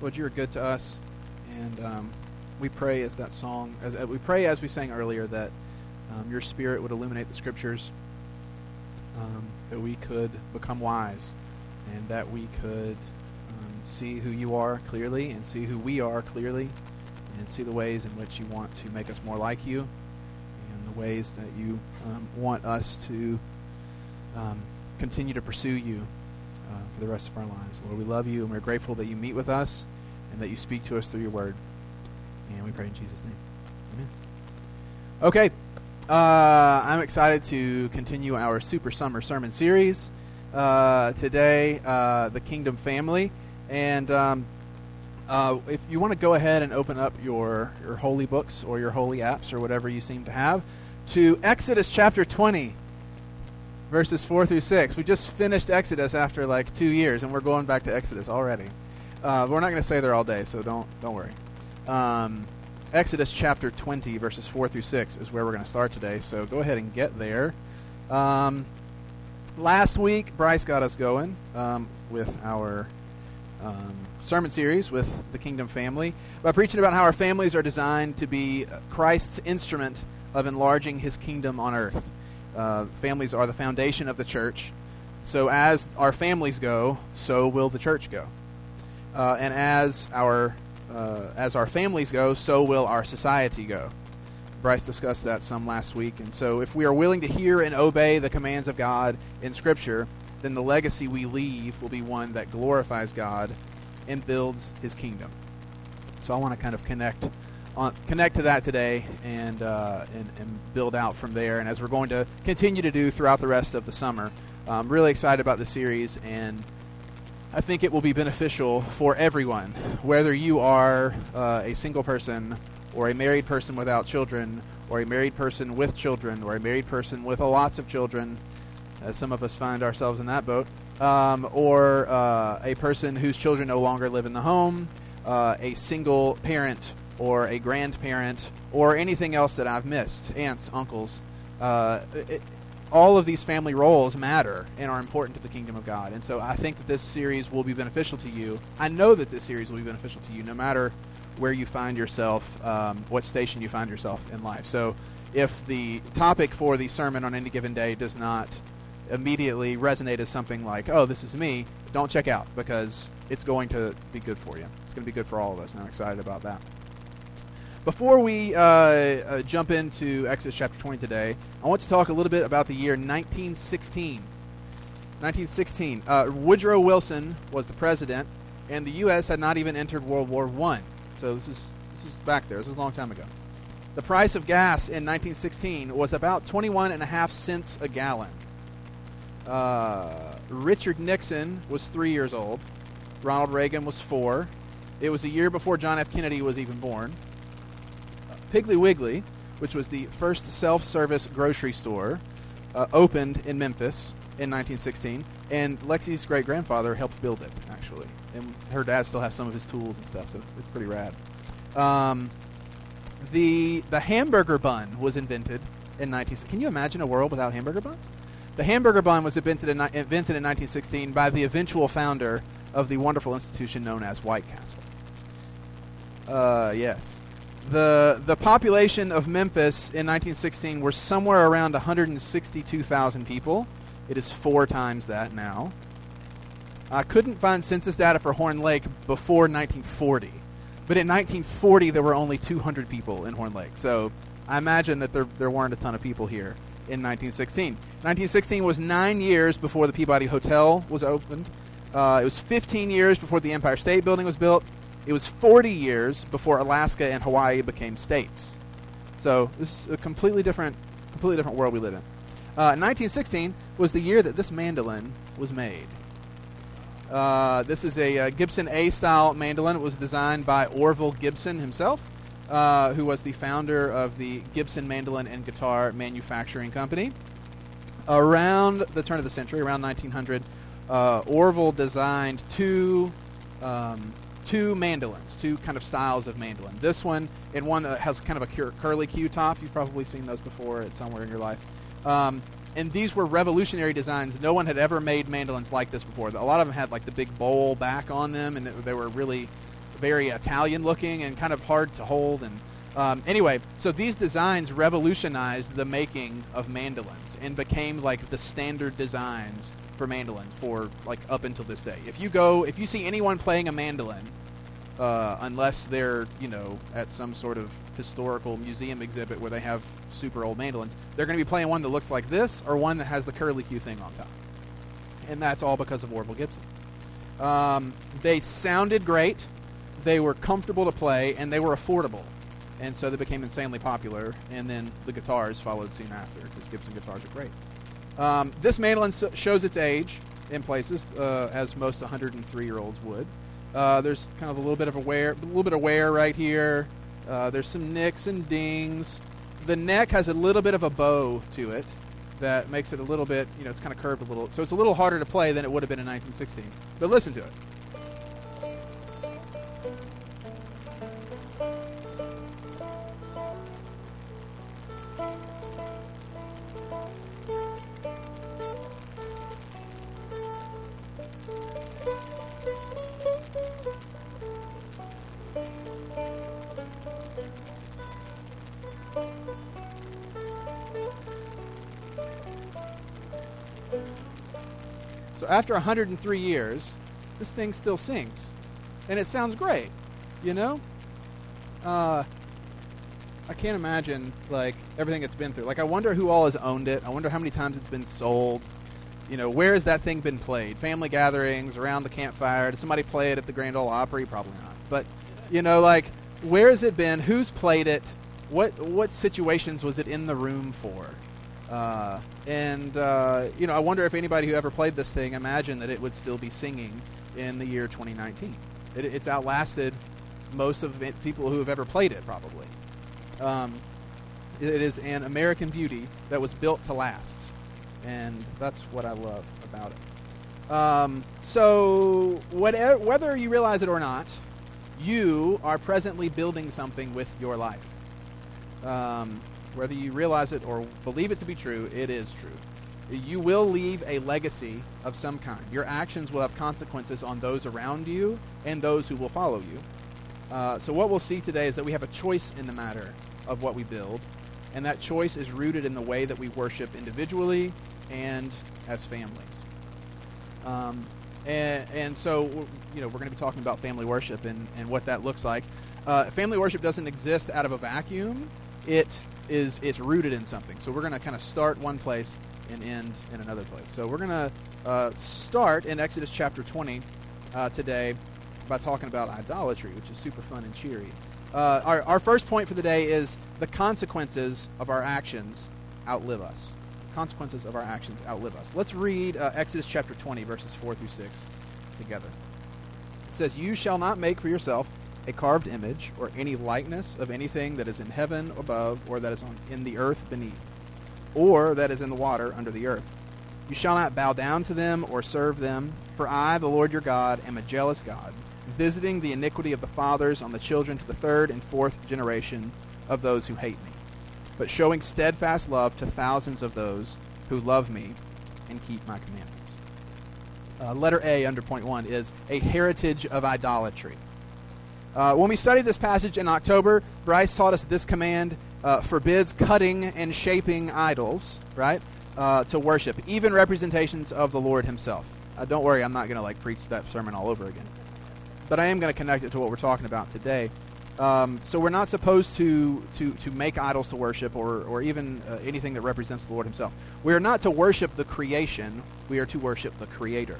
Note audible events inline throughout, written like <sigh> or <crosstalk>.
Lord, you are good to us, and um, we pray as that song, as, uh, we pray as we sang earlier that um, your Spirit would illuminate the Scriptures, um, that we could become wise, and that we could um, see who you are clearly, and see who we are clearly, and see the ways in which you want to make us more like you, and the ways that you um, want us to um, continue to pursue you uh, for the rest of our lives. Lord, we love you, and we're grateful that you meet with us and that you speak to us through your word. And we pray in Jesus' name. Amen. Okay. Uh, I'm excited to continue our Super Summer Sermon Series. Uh, today, uh, the Kingdom Family. And um, uh, if you want to go ahead and open up your, your holy books or your holy apps or whatever you seem to have to Exodus chapter 20 verses 4 through 6. We just finished Exodus after like two years, and we're going back to Exodus already. Uh, we're not going to stay there all day, so don't don't worry. Um, Exodus chapter 20, verses 4 through 6 is where we're going to start today. So go ahead and get there. Um, last week, Bryce got us going um, with our um, sermon series with the Kingdom family by preaching about how our families are designed to be Christ's instrument of enlarging his kingdom on earth. Uh, families are the foundation of the church. So as our families go, so will the church go. Uh, and as our uh, as our families go, so will our society go. Bryce discussed that some last week. And so if we are willing to hear and obey the commands of God in Scripture, then the legacy we leave will be one that glorifies God and builds His kingdom. So I want to kind of connect on, connect to that today and, uh, and, and build out from there. And as we're going to continue to do throughout the rest of the summer, I'm really excited about the series, and I think it will be beneficial for everyone, whether you are uh, a single person or a married person without children, or a married person with children, or a married person with lots of children, as some of us find ourselves in that boat, um, or uh, a person whose children no longer live in the home, uh, a single parent or a grandparent or anything else that I've missed, aunts, uncles. Uh, it, all of these family roles matter and are important to the kingdom of God. And so I think that this series will be beneficial to you. I know that this series will be beneficial to you no matter where you find yourself, um, what station you find yourself in life. So if the topic for the sermon on any given day does not immediately resonate as something like, oh, this is me, don't check out because it's going to be good for you. It's going to be good for all of us, and I'm excited about that. Before we uh, uh, jump into Exodus chapter 20 today, I want to talk a little bit about the year 1916. 1916. Uh, Woodrow Wilson was the president, and the U.S. had not even entered World War I. So this is this is back there. This is a long time ago. The price of gas in 1916 was about 21 and a half cents a gallon. Uh, Richard Nixon was three years old. Ronald Reagan was four. It was a year before John F. Kennedy was even born. Piggly Wiggly, which was the first self service grocery store, uh, opened in Memphis in 1916, and Lexi's great grandfather helped build it, actually. And her dad still has some of his tools and stuff, so it's pretty rad. Um, the, the hamburger bun was invented in 19. Can you imagine a world without hamburger buns? The hamburger bun was invented in, invented in 1916 by the eventual founder of the wonderful institution known as White Castle. Uh, yes the the population of Memphis in 1916 were somewhere around 162,000 people. It is four times that now. I couldn't find census data for Horn Lake before 1940, but in 1940 there were only 200 people in Horn Lake. So I imagine that there there weren't a ton of people here in 1916. 1916 was nine years before the Peabody Hotel was opened. Uh, it was 15 years before the Empire State Building was built. It was 40 years before Alaska and Hawaii became states. So this is a completely different, completely different world we live in. Uh, 1916 was the year that this mandolin was made. Uh, this is a uh, Gibson A-style mandolin. It was designed by Orville Gibson himself, uh, who was the founder of the Gibson Mandolin and Guitar Manufacturing Company. Around the turn of the century, around 1900, uh, Orville designed two um, two mandolins, two kind of styles of mandolin. This one and one that has kind of a curly Q top. You've probably seen those before at somewhere in your life. Um, and these were revolutionary designs. No one had ever made mandolins like this before. A lot of them had like the big bowl back on them, and they were really very Italian looking and kind of hard to hold. And um, anyway, so these designs revolutionized the making of mandolins and became like the standard designs for mandolins for like up until this day. If you go, if you see anyone playing a mandolin, uh, unless they're you know at some sort of historical museum exhibit where they have super old mandolins, they're going to be playing one that looks like this or one that has the curly Q thing on top, and that's all because of Orville Gibson. Um, they sounded great, they were comfortable to play, and they were affordable, and so they became insanely popular. And then the guitars followed soon after because Gibson guitars are great. Um, this mandolin shows its age in places, uh, as most 103 year olds would. Uh, there's kind of a little bit of a wear, a little bit of wear right here. Uh, there's some nicks and dings. The neck has a little bit of a bow to it that makes it a little bit, you know, it's kind of curved a little. So it's a little harder to play than it would have been in 1916. But listen to it. After 103 years, this thing still sings. And it sounds great, you know? Uh, I can't imagine, like, everything it's been through. Like, I wonder who all has owned it. I wonder how many times it's been sold. You know, where has that thing been played? Family gatherings, around the campfire? Did somebody play it at the Grand Ole Opry? Probably not. But, you know, like, where has it been? Who's played it? What, what situations was it in the room for? Uh, and uh, you know, I wonder if anybody who ever played this thing imagined that it would still be singing in the year 2019. It, it's outlasted most of it, people who have ever played it, probably. Um, it is an American beauty that was built to last, and that's what I love about it. Um, so, whatever, whether you realize it or not, you are presently building something with your life. Um, whether you realize it or believe it to be true, it is true. You will leave a legacy of some kind. Your actions will have consequences on those around you and those who will follow you. Uh, so, what we'll see today is that we have a choice in the matter of what we build, and that choice is rooted in the way that we worship individually and as families. Um, and, and, so, you know, we're going to be talking about family worship and, and what that looks like. Uh, family worship doesn't exist out of a vacuum. It is it's rooted in something. So we're going to kind of start one place and end in another place. So we're going to uh, start in Exodus chapter 20 uh, today by talking about idolatry, which is super fun and cheery. Uh, our, our first point for the day is the consequences of our actions outlive us. Consequences of our actions outlive us. Let's read uh, Exodus chapter 20, verses 4 through 6 together. It says, You shall not make for yourself a carved image, or any likeness of anything that is in heaven above, or that is on, in the earth beneath, or that is in the water under the earth. You shall not bow down to them or serve them, for I, the Lord your God, am a jealous God, visiting the iniquity of the fathers on the children to the third and fourth generation of those who hate me, but showing steadfast love to thousands of those who love me and keep my commandments. Uh, letter A under point one is a heritage of idolatry. Uh, when we studied this passage in October, Bryce taught us this command uh, forbids cutting and shaping idols, right, uh, to worship, even representations of the Lord Himself. Uh, don't worry, I'm not going to like preach that sermon all over again, but I am going to connect it to what we're talking about today. Um, so we're not supposed to, to, to make idols to worship or, or even uh, anything that represents the Lord Himself. We are not to worship the creation, we are to worship the Creator.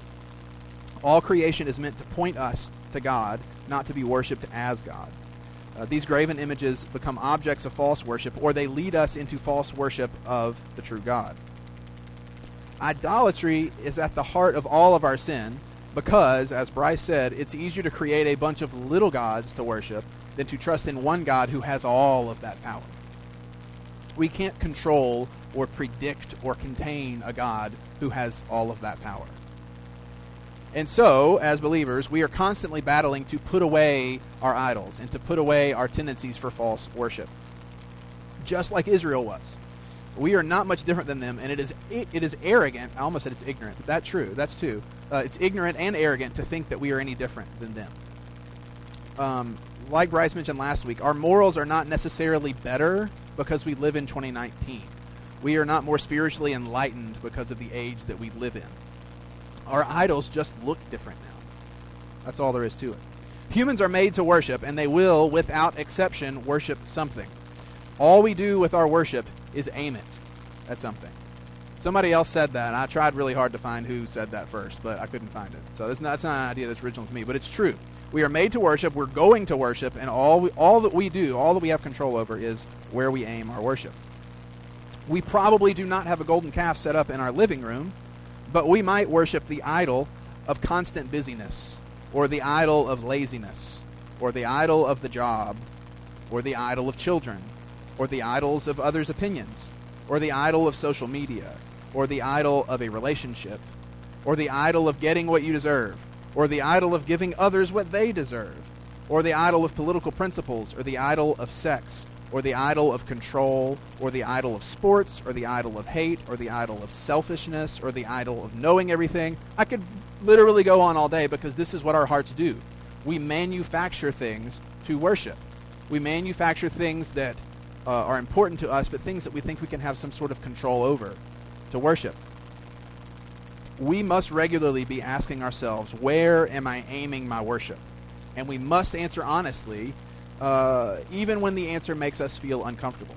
All creation is meant to point us to God, not to be worshipped as God. Uh, these graven images become objects of false worship, or they lead us into false worship of the true God. Idolatry is at the heart of all of our sin because, as Bryce said, it's easier to create a bunch of little gods to worship than to trust in one God who has all of that power. We can't control or predict or contain a God who has all of that power. And so, as believers, we are constantly battling to put away our idols and to put away our tendencies for false worship. Just like Israel was. We are not much different than them, and it is it is arrogant. I almost said it's ignorant. That's true. That's true. Uh, it's ignorant and arrogant to think that we are any different than them. um, like Bryce mentioned last week, our morals are not necessarily better because we live in 2019. We are not more spiritually enlightened because of the age that we live in. Our idols just look different now. That's all there is to it. Humans are made to worship, and they will, without exception, worship something. All we do with our worship is aim it at something. Somebody else said that, and I tried really hard to find who said that first, but I couldn't find it. So that's not, that's not an idea that's original to me, but it's true. We are made to worship, we're going to worship, and all, we, all that we do, all that we have control over, is where we aim our worship. We probably do not have a golden calf set up in our living room, but we might worship the idol of constant busyness, or the idol of laziness, or the idol of the job, or the idol of children, or the idols of others' opinions, or the idol of social media, or the idol of a relationship, or the idol of getting what you deserve, or the idol of giving others what they deserve, or the idol of political principles, or the idol of sex, or the idol of control, or the idol of sports, or the idol of hate, or the idol of selfishness, or the idol of knowing everything. I could literally go on all day because this is what our hearts do. We manufacture things to worship. We manufacture things that uh, are important to us, but things that we think we can have some sort of control over to worship. We must regularly be asking ourselves, where am I aiming my worship? And we must answer honestly, uh, even when the answer makes us feel uncomfortable.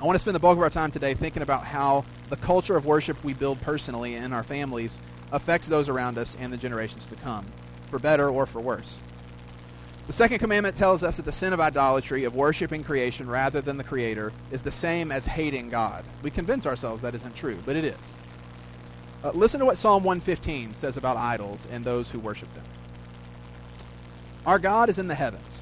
I want to spend the bulk of our time today thinking about how the culture of worship we build personally and in our families affects those around us and the generations to come, for better or for worse. The second commandment tells us that the sin of idolatry, of worshiping creation rather than the Creator, is the same as hating God. We convince ourselves that isn't true, but it is. Uh, listen to what Psalm 115 says about idols and those who worship them. Our God is in the heavens.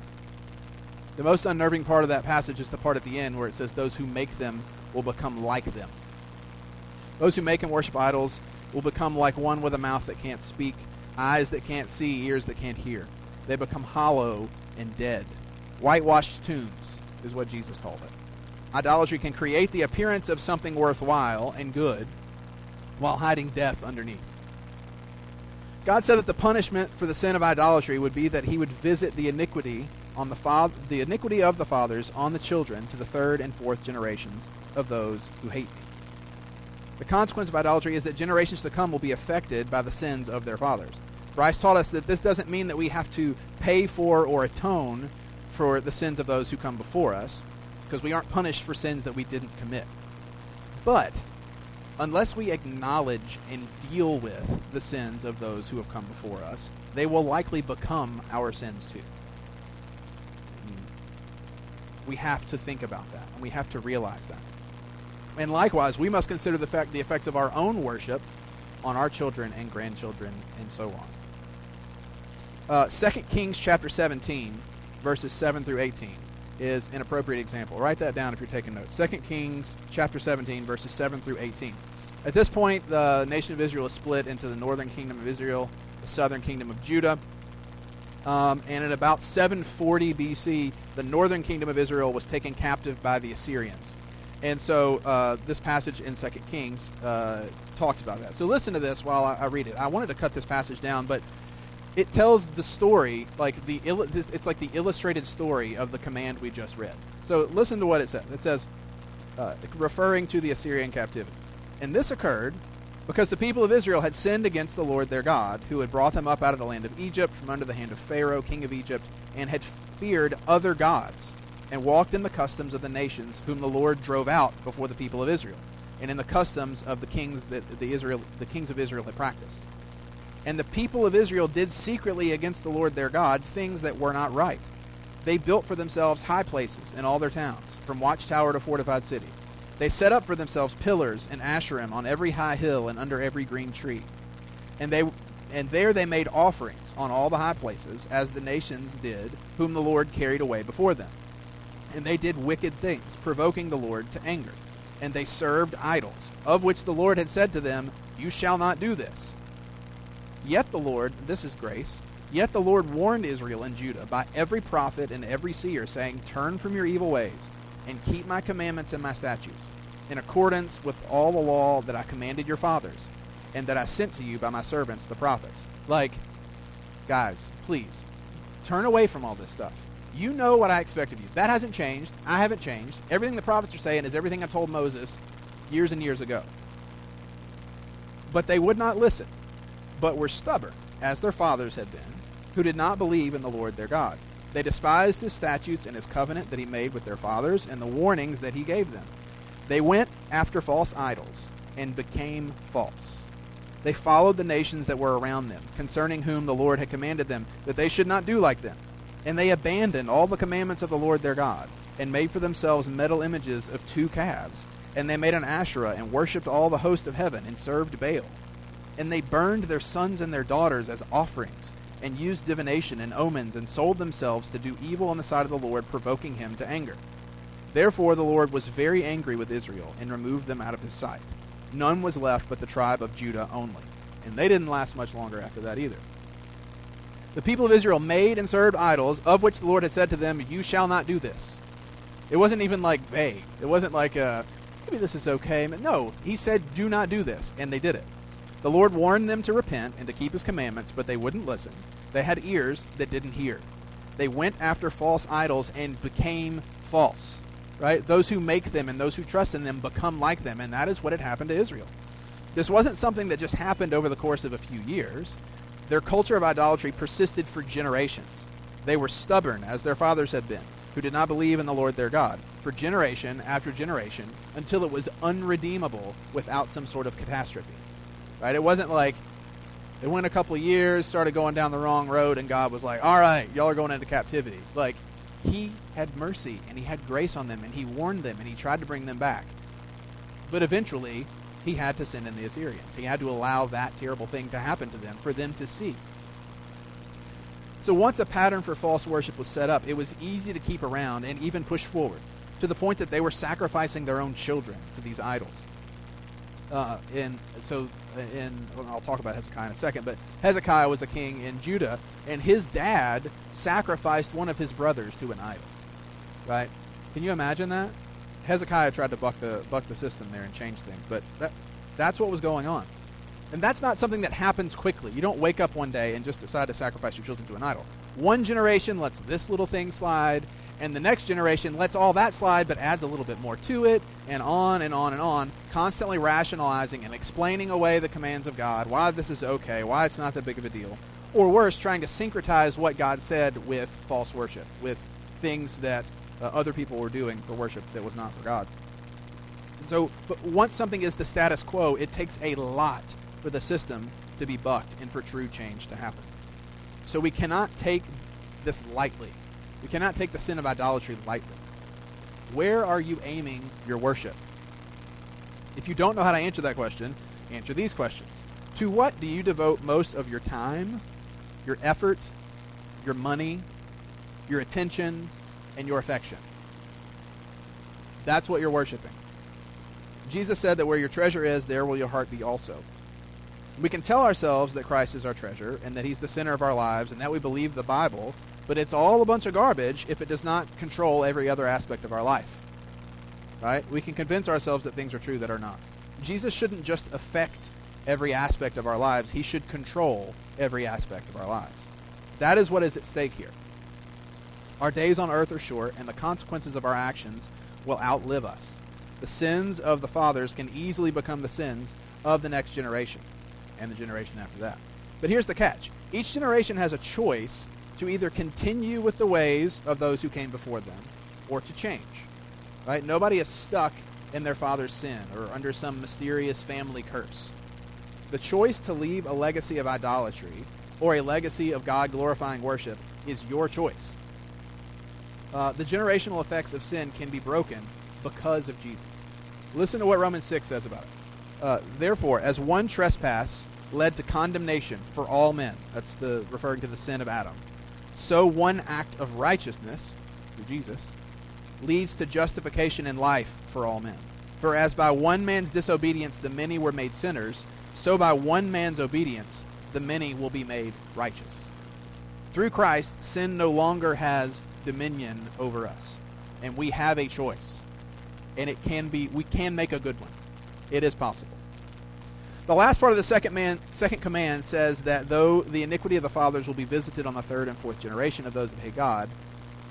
The most unnerving part of that passage is the part at the end where it says, Those who make them will become like them. Those who make and worship idols will become like one with a mouth that can't speak, eyes that can't see, ears that can't hear. They become hollow and dead. Whitewashed tombs is what Jesus called it. Idolatry can create the appearance of something worthwhile and good while hiding death underneath. God said that the punishment for the sin of idolatry would be that he would visit the iniquity on the father, the iniquity of the fathers on the children to the third and fourth generations of those who hate me. The consequence of idolatry is that generations to come will be affected by the sins of their fathers. Bryce taught us that this doesn't mean that we have to pay for or atone for the sins of those who come before us, because we aren't punished for sins that we didn't commit. But unless we acknowledge and deal with the sins of those who have come before us, they will likely become our sins too. We have to think about that, and we have to realize that. And likewise, we must consider the fact the effects of our own worship on our children and grandchildren and so on. Uh, 2 Kings chapter 17 verses 7 through 18 is an appropriate example. Write that down if you're taking notes. 2 Kings chapter 17 verses 7 through 18. At this point, the nation of Israel is split into the northern kingdom of Israel, the southern kingdom of Judah. Um, and in about 740 BC, the northern kingdom of Israel was taken captive by the Assyrians. And so uh, this passage in 2 Kings uh, talks about that. So listen to this while I, I read it. I wanted to cut this passage down, but it tells the story like the it's like the illustrated story of the command we just read. So listen to what it says. It says, uh, referring to the Assyrian captivity, and this occurred because the people of Israel had sinned against the Lord their God, who had brought them up out of the land of Egypt from under the hand of Pharaoh, king of Egypt, and had feared other gods, and walked in the customs of the nations whom the Lord drove out before the people of Israel, and in the customs of the kings that the Israel the kings of Israel had practiced. And the people of Israel did secretly against the Lord their God things that were not right. They built for themselves high places in all their towns, from watchtower to fortified city. They set up for themselves pillars and asherim on every high hill and under every green tree. And they and there they made offerings on all the high places, as the nations did, whom the Lord carried away before them. And they did wicked things, provoking the Lord to anger. And they served idols, of which the Lord had said to them, You shall not do this. Yet the Lord, this is grace, yet the Lord warned Israel and Judah by every prophet and every seer, saying, Turn from your evil ways, and keep my commandments and my statutes, in accordance with all the law that I commanded your fathers, and that I sent to you by my servants the prophets. Like, guys, please, turn away from all this stuff. You know what I expect of you. That hasn't changed. I haven't changed. Everything the prophets are saying is everything I told Moses years and years ago. But they would not listen, but were stubborn, as their fathers had been, who did not believe in the Lord their God. They despised his statutes and his covenant that he made with their fathers and the warnings that he gave them. They went after false idols and became false. They followed the nations that were around them, concerning whom the Lord had commanded them that they should not do like them. And they abandoned all the commandments of the Lord their God, and made for themselves metal images of two calves. And they made an Asherah, and worshipped all the host of heaven, and served Baal. And they burned their sons and their daughters as offerings, and used divination and omens, and sold themselves to do evil on the side of the Lord, provoking him to anger. Therefore the Lord was very angry with Israel, and removed them out of his sight. None was left but the tribe of Judah only. And they didn't last much longer after that either. The people of Israel made and served idols, of which the Lord had said to them, You shall not do this. It wasn't even like vague. It wasn't like, uh, maybe this is okay. No, he said, Do not do this. And they did it. The Lord warned them to repent and to keep his commandments, but they wouldn't listen. They had ears that didn't hear. They went after false idols and became false. Right? Those who make them and those who trust in them become like them, and that is what had happened to Israel. This wasn't something that just happened over the course of a few years. Their culture of idolatry persisted for generations. They were stubborn, as their fathers had been, who did not believe in the Lord their God, for generation after generation, until it was unredeemable without some sort of catastrophe. Right? It wasn't like it went a couple years, started going down the wrong road, and God was like, all right, y'all are going into captivity. Like, he had mercy, and he had grace on them, and he warned them, and he tried to bring them back. But eventually, he had to send in the Assyrians. He had to allow that terrible thing to happen to them for them to see. So once a pattern for false worship was set up, it was easy to keep around and even push forward, to the point that they were sacrificing their own children to these idols. Uh, and so, in well, I'll talk about Hezekiah in a second, but Hezekiah was a king in Judah, and his dad sacrificed one of his brothers to an idol. Right? Can you imagine that? Hezekiah tried to buck the buck the system there and change things, but that that's what was going on. And that's not something that happens quickly. You don't wake up one day and just decide to sacrifice your children to an idol. One generation lets this little thing slide, and the next generation lets all that slide but adds a little bit more to it, and on and on and on, constantly rationalizing and explaining away the commands of God, why this is okay, why it's not that big of a deal. Or worse, trying to syncretize what God said with false worship, with things that uh, other people were doing for worship that was not for God. So, but once something is the status quo, it takes a lot for the system to be bucked and for true change to happen. So we cannot take this lightly. We cannot take the sin of idolatry lightly. Where are you aiming your worship? If you don't know how to answer that question, answer these questions. To what do you devote most of your time, your effort, your money, your attention, and your affection. That's what you're worshiping. Jesus said that where your treasure is, there will your heart be also. We can tell ourselves that Christ is our treasure and that he's the center of our lives and that we believe the Bible, but it's all a bunch of garbage if it does not control every other aspect of our life. Right? We can convince ourselves that things are true that are not. Jesus shouldn't just affect every aspect of our lives, he should control every aspect of our lives. That is what is at stake here. Our days on earth are short, and the consequences of our actions will outlive us. The sins of the fathers can easily become the sins of the next generation and the generation after that. But here's the catch each generation has a choice to either continue with the ways of those who came before them or to change. Right? Nobody is stuck in their father's sin or under some mysterious family curse. The choice to leave a legacy of idolatry or a legacy of God glorifying worship is your choice. Uh, the generational effects of sin can be broken because of Jesus. Listen to what Romans 6 says about it. Uh, Therefore, as one trespass led to condemnation for all men, that's the referring to the sin of Adam, so one act of righteousness, through Jesus, leads to justification in life for all men. For as by one man's disobedience the many were made sinners, so by one man's obedience the many will be made righteous. Through Christ, sin no longer has dominion over us, and we have a choice. And it can be we can make a good one. It is possible. The last part of the second man second command says that though the iniquity of the fathers will be visited on the third and fourth generation of those that hate God,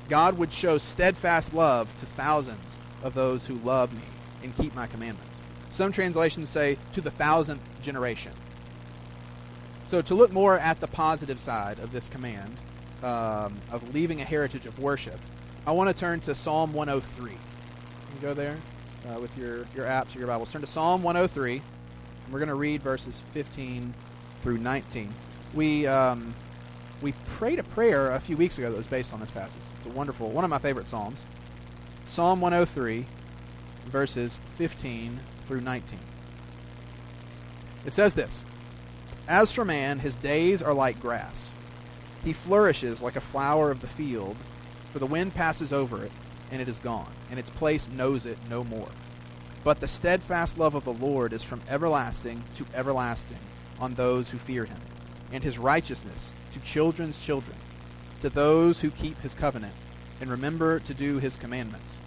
God would show steadfast love to thousands of those who love me and keep my commandments. Some translations say to the thousandth generation. So, to look more at the positive side of this command um, of leaving a heritage of worship, I want to turn to Psalm 103. Can you go there uh, with your, your apps or your Bibles? Turn to Psalm 103. We're going to read verses 15 through 19. We, um, we prayed a prayer a few weeks ago that was based on this passage. It's a wonderful, one of my favorite Psalms. Psalm 103, verses 15 through 19. It says this As for man, his days are like grass. He flourishes like a flower of the field, for the wind passes over it, and it is gone, and its place knows it no more. But the steadfast love of the Lord is from everlasting to everlasting on those who fear him, and his righteousness to children's children, to those who keep his covenant, and remember to do his commandments.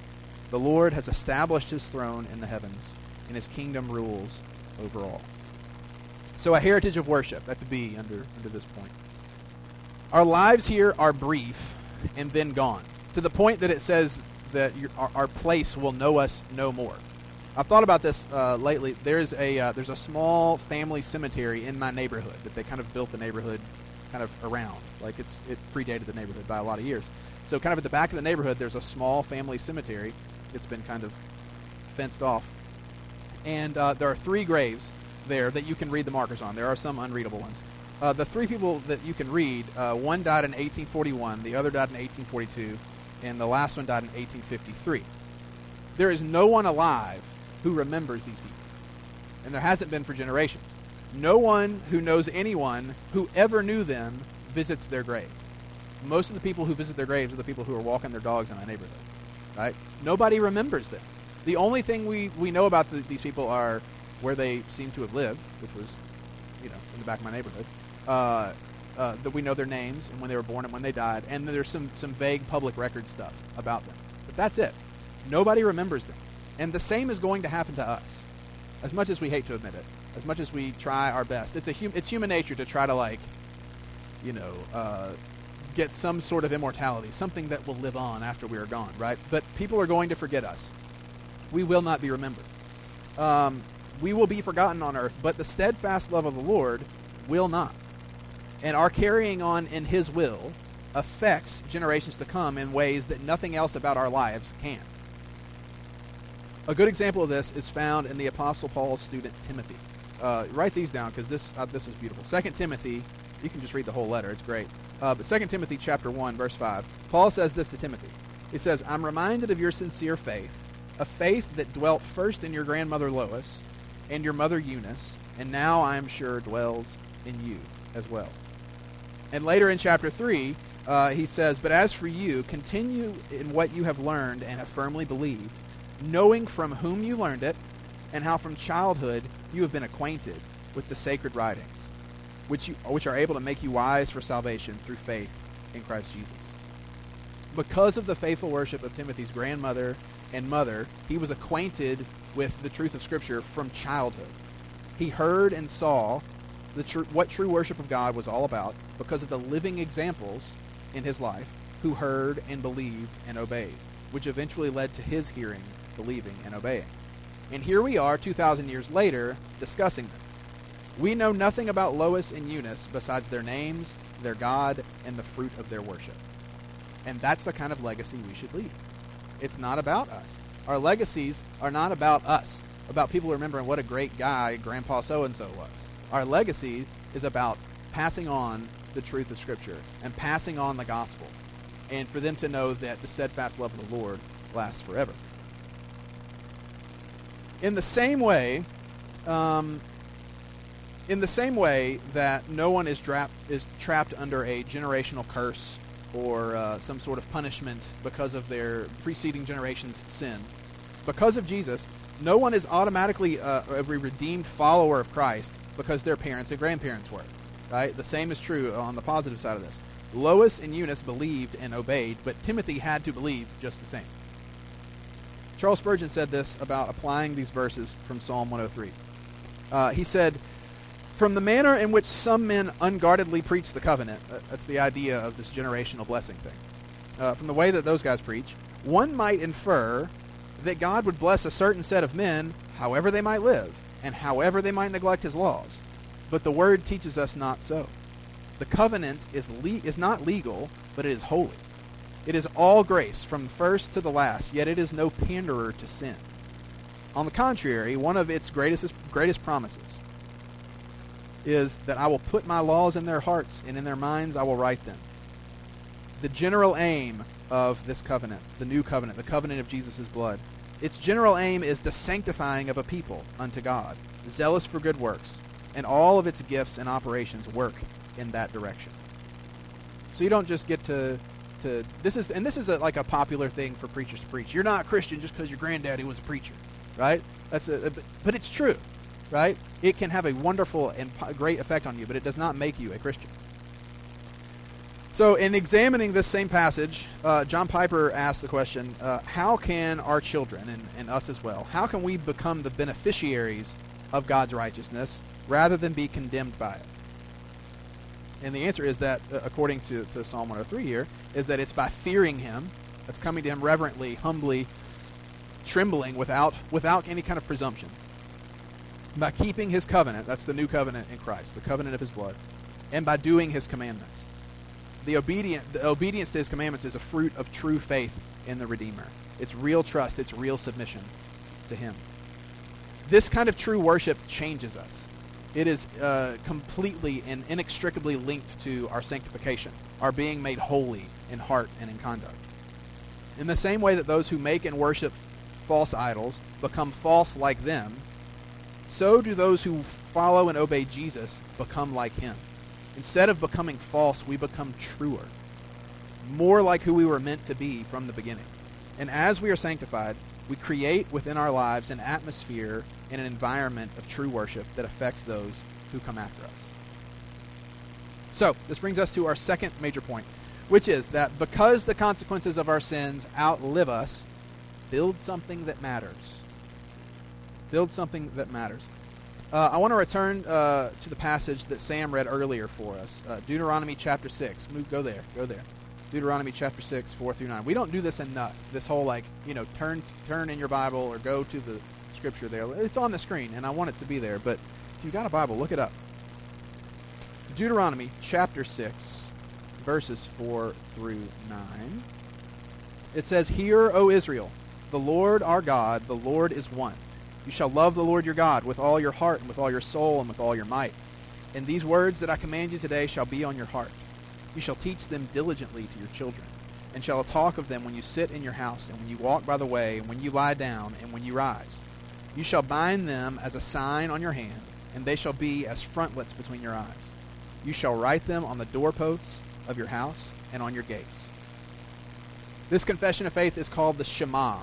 The Lord has established his throne in the heavens, and his kingdom rules over all. So a heritage of worship. That's a B under, under this point. Our lives here are brief and then gone, to the point that it says that your, our, our, place will know us no more. I've thought about this uh, lately. There's a uh, there's a small family cemetery in my neighborhood that they kind of built the neighborhood kind of around. Like it's it predated the neighborhood by a lot of years. So kind of at the back of the neighborhood, there's a small family cemetery. It's been kind of fenced off, and uh, there are three graves there that you can read the markers on. There are some unreadable ones. Uh, the three people that you can read, uh, one died in 1841, the other died in 1842, and the last one died in 1853. There is no one alive who remembers these people, and there hasn't been for generations. No one who knows anyone who ever knew them visits their grave. Most of the people who visit their graves are the people who are walking their dogs in my neighborhood. Right? Nobody remembers them. The only thing we, we know about the, these people are where they seem to have lived, which was, you know, in the back of my neighborhood. Uh, uh, that we know their names and when they were born and when they died, and there's some some vague public record stuff about them. But that's it. Nobody remembers them, and the same is going to happen to us. As much as we hate to admit it, as much as we try our best, it's a hum- it's human nature to try to like, you know, uh, get some sort of immortality, something that will live on after we are gone, right? But people are going to forget us. We will not be remembered. Um, we will be forgotten on earth, but the steadfast love of the Lord will not. And our carrying on in His will affects generations to come in ways that nothing else about our lives can. A good example of this is found in the Apostle Paul's student Timothy. Uh, write these down because this uh, this is beautiful. Second Timothy, you can just read the whole letter; it's great. Uh, but Second Timothy chapter one verse five, Paul says this to Timothy. He says, "I'm reminded of your sincere faith, a faith that dwelt first in your grandmother Lois and your mother Eunice, and now I am sure dwells in you as well. And later in chapter 3, uh, he says, But as for you, continue in what you have learned and have firmly believed, knowing from whom you learned it, and how from childhood you have been acquainted with the sacred writings, which, you, which are able to make you wise for salvation through faith in Christ Jesus. Because of the faithful worship of Timothy's grandmother and mother, he was acquainted with the truth of Scripture from childhood. He heard and saw the tr- what true worship of God was all about because of the living examples in his life who heard and believed and obeyed, which eventually led to his hearing, believing, and obeying. And here we are, 2,000 years later, discussing them. We know nothing about Lois and Eunice besides their names, their God, and the fruit of their worship. And that's the kind of legacy we should leave. It's not about us. Our legacies are not about us, about people remembering what a great guy Grandpa so and so was. Our legacy is about passing on the truth of Scripture and passing on the gospel, and for them to know that the steadfast love of the Lord lasts forever. In the same way, um, in the same way that no one is, dra- is trapped under a generational curse or uh, some sort of punishment because of their preceding generation's sin. Because of Jesus, no one is automatically uh, a redeemed follower of Christ because their parents and grandparents were. Right? The same is true on the positive side of this. Lois and Eunice believed and obeyed, but Timothy had to believe just the same. Charles Spurgeon said this about applying these verses from Psalm 103. Uh, he said, From the manner in which some men unguardedly preach the covenant, uh, that's the idea of this generational blessing thing, uh, from the way that those guys preach, one might infer that God would bless a certain set of men however they might live and however they might neglect his laws. But the word teaches us not so. The covenant is, le- is not legal, but it is holy. It is all grace from first to the last, yet it is no panderer to sin. On the contrary, one of its greatest, greatest promises is that I will put my laws in their hearts, and in their minds I will write them. The general aim of this covenant, the new covenant, the covenant of Jesus' blood, its general aim is the sanctifying of a people unto God, zealous for good works, and all of its gifts and operations work in that direction. So you don't just get to to this is and this is a, like a popular thing for preachers to preach. You're not a Christian just because your granddaddy was a preacher, right? That's a, a but it's true, right? It can have a wonderful and great effect on you, but it does not make you a Christian. So, in examining this same passage, uh, John Piper asked the question uh, How can our children, and, and us as well, how can we become the beneficiaries of God's righteousness rather than be condemned by it? And the answer is that, uh, according to, to Psalm 103 here, is that it's by fearing Him, that's coming to Him reverently, humbly, trembling without, without any kind of presumption. By keeping His covenant, that's the new covenant in Christ, the covenant of His blood, and by doing His commandments. The, obedient, the obedience to His commandments is a fruit of true faith in the Redeemer. It's real trust, it's real submission to Him. This kind of true worship changes us. It is uh, completely and inextricably linked to our sanctification, our being made holy in heart and in conduct. In the same way that those who make and worship false idols become false like them, so do those who follow and obey Jesus become like him. Instead of becoming false, we become truer, more like who we were meant to be from the beginning. And as we are sanctified, we create within our lives an atmosphere and an environment of true worship that affects those who come after us. So, this brings us to our second major point, which is that because the consequences of our sins outlive us, build something that matters. Build something that matters. Uh, I want to return uh, to the passage that Sam read earlier for us, uh, Deuteronomy chapter 6. Move, go there, go there. Deuteronomy chapter 6, 4 through 9. We don't do this enough. This whole, like, you know, turn, turn in your Bible or go to the scripture there. It's on the screen, and I want it to be there. But if you've got a Bible, look it up. Deuteronomy chapter 6, verses 4 through 9. It says, Hear, O Israel, the Lord our God, the Lord is one. You shall love the Lord your God with all your heart and with all your soul and with all your might. And these words that I command you today shall be on your heart. You shall teach them diligently to your children, and shall talk of them when you sit in your house, and when you walk by the way, and when you lie down, and when you rise. You shall bind them as a sign on your hand, and they shall be as frontlets between your eyes. You shall write them on the doorposts of your house and on your gates. This confession of faith is called the Shema,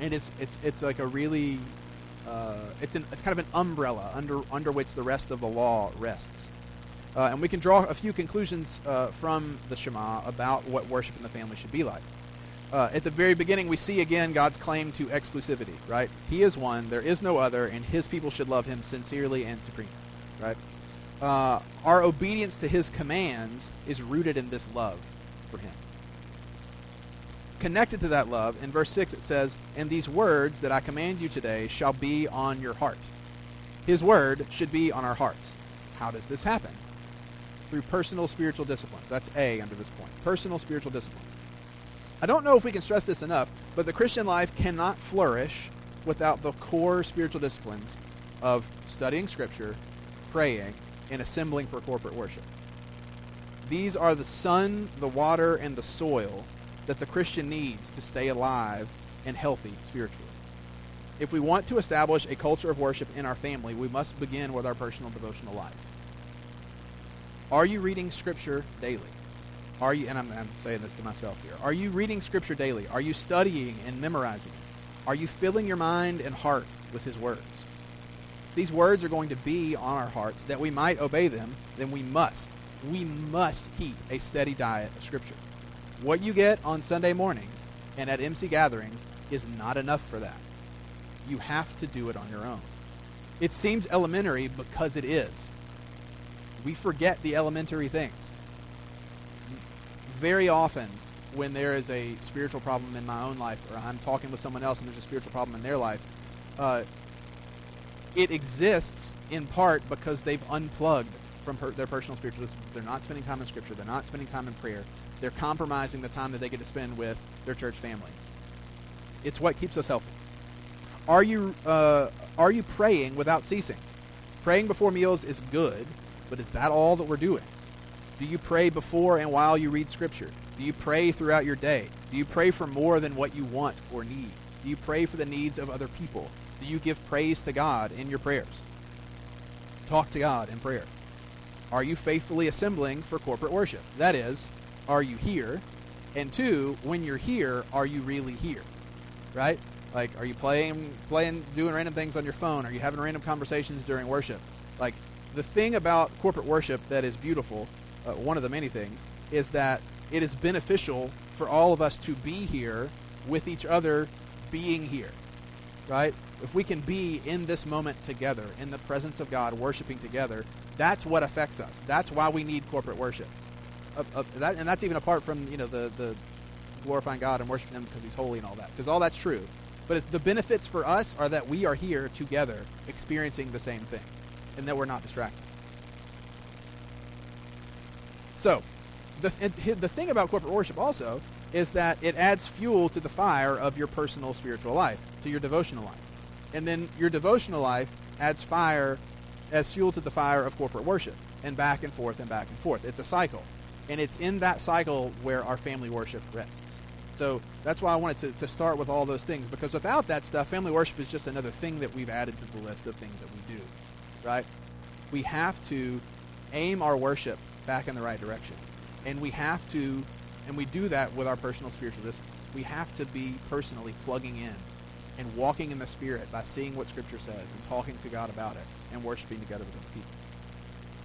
and it's it's it's like a really uh, it's an it's kind of an umbrella under under which the rest of the law rests. Uh, and we can draw a few conclusions uh, from the Shema about what worship in the family should be like. Uh, at the very beginning, we see again God's claim to exclusivity, right? He is one, there is no other, and his people should love him sincerely and supremely, right? Uh, our obedience to his commands is rooted in this love for him. Connected to that love, in verse 6 it says, And these words that I command you today shall be on your heart. His word should be on our hearts. How does this happen? Through personal spiritual disciplines. That's A under this point. Personal spiritual disciplines. I don't know if we can stress this enough, but the Christian life cannot flourish without the core spiritual disciplines of studying Scripture, praying, and assembling for corporate worship. These are the sun, the water, and the soil that the Christian needs to stay alive and healthy spiritually. If we want to establish a culture of worship in our family, we must begin with our personal devotional life. Are you reading Scripture daily? Are you, and I'm, I'm saying this to myself here, are you reading Scripture daily? Are you studying and memorizing it? Are you filling your mind and heart with His words? These words are going to be on our hearts that we might obey them, then we must, we must keep a steady diet of Scripture. What you get on Sunday mornings and at MC gatherings is not enough for that. You have to do it on your own. It seems elementary because it is. We forget the elementary things very often when there is a spiritual problem in my own life, or I'm talking with someone else and there's a spiritual problem in their life, uh, it exists in part because they've unplugged from their personal spiritual disciplines. They're not spending time in Scripture. They're not spending time in prayer. They're compromising the time that they get to spend with their church family. It's what keeps us healthy. Are you uh, are you praying without ceasing? Praying before meals is good, but is that all that we're doing? Do you pray before and while you read Scripture? Do you pray throughout your day? Do you pray for more than what you want or need? Do you pray for the needs of other people? Do you give praise to God in your prayers? Talk to God in prayer. Are you faithfully assembling for corporate worship? That is, are you here? And two, when you're here, are you really here? Right? Like, are you playing, playing, doing random things on your phone? Are you having random conversations during worship? Like, the thing about corporate worship that is beautiful uh, one of the many things, is that it is beneficial for all of us to be here with each other being here. Right? If we can be in this moment together, in the presence of God, worshiping together, that's what affects us. That's why we need corporate worship. That, and that's even apart from you know the, the glorifying God and worshiping Him because He's holy and all that. Because all that's true. But the benefits for us are that we are here together experiencing the same thing and that we're not distracted. So, the, the thing about corporate worship also is that it adds fuel to the fire of your personal spiritual life, to your devotional life. And then your devotional life adds fire, as fuel to the fire of corporate worship, and back and forth and back and forth. It's a cycle. And it's in that cycle where our family worship rests. So that's why I wanted to, to start with all those things, because without that stuff, family worship is just another thing that we've added to the list of things that we do, right? We have to aim our worship back in the right direction. And we have to, and we do that with our personal spiritual disciplines. We have to be personally plugging in and walking in the Spirit by seeing what Scripture says and talking to God about it and worshiping together with other people.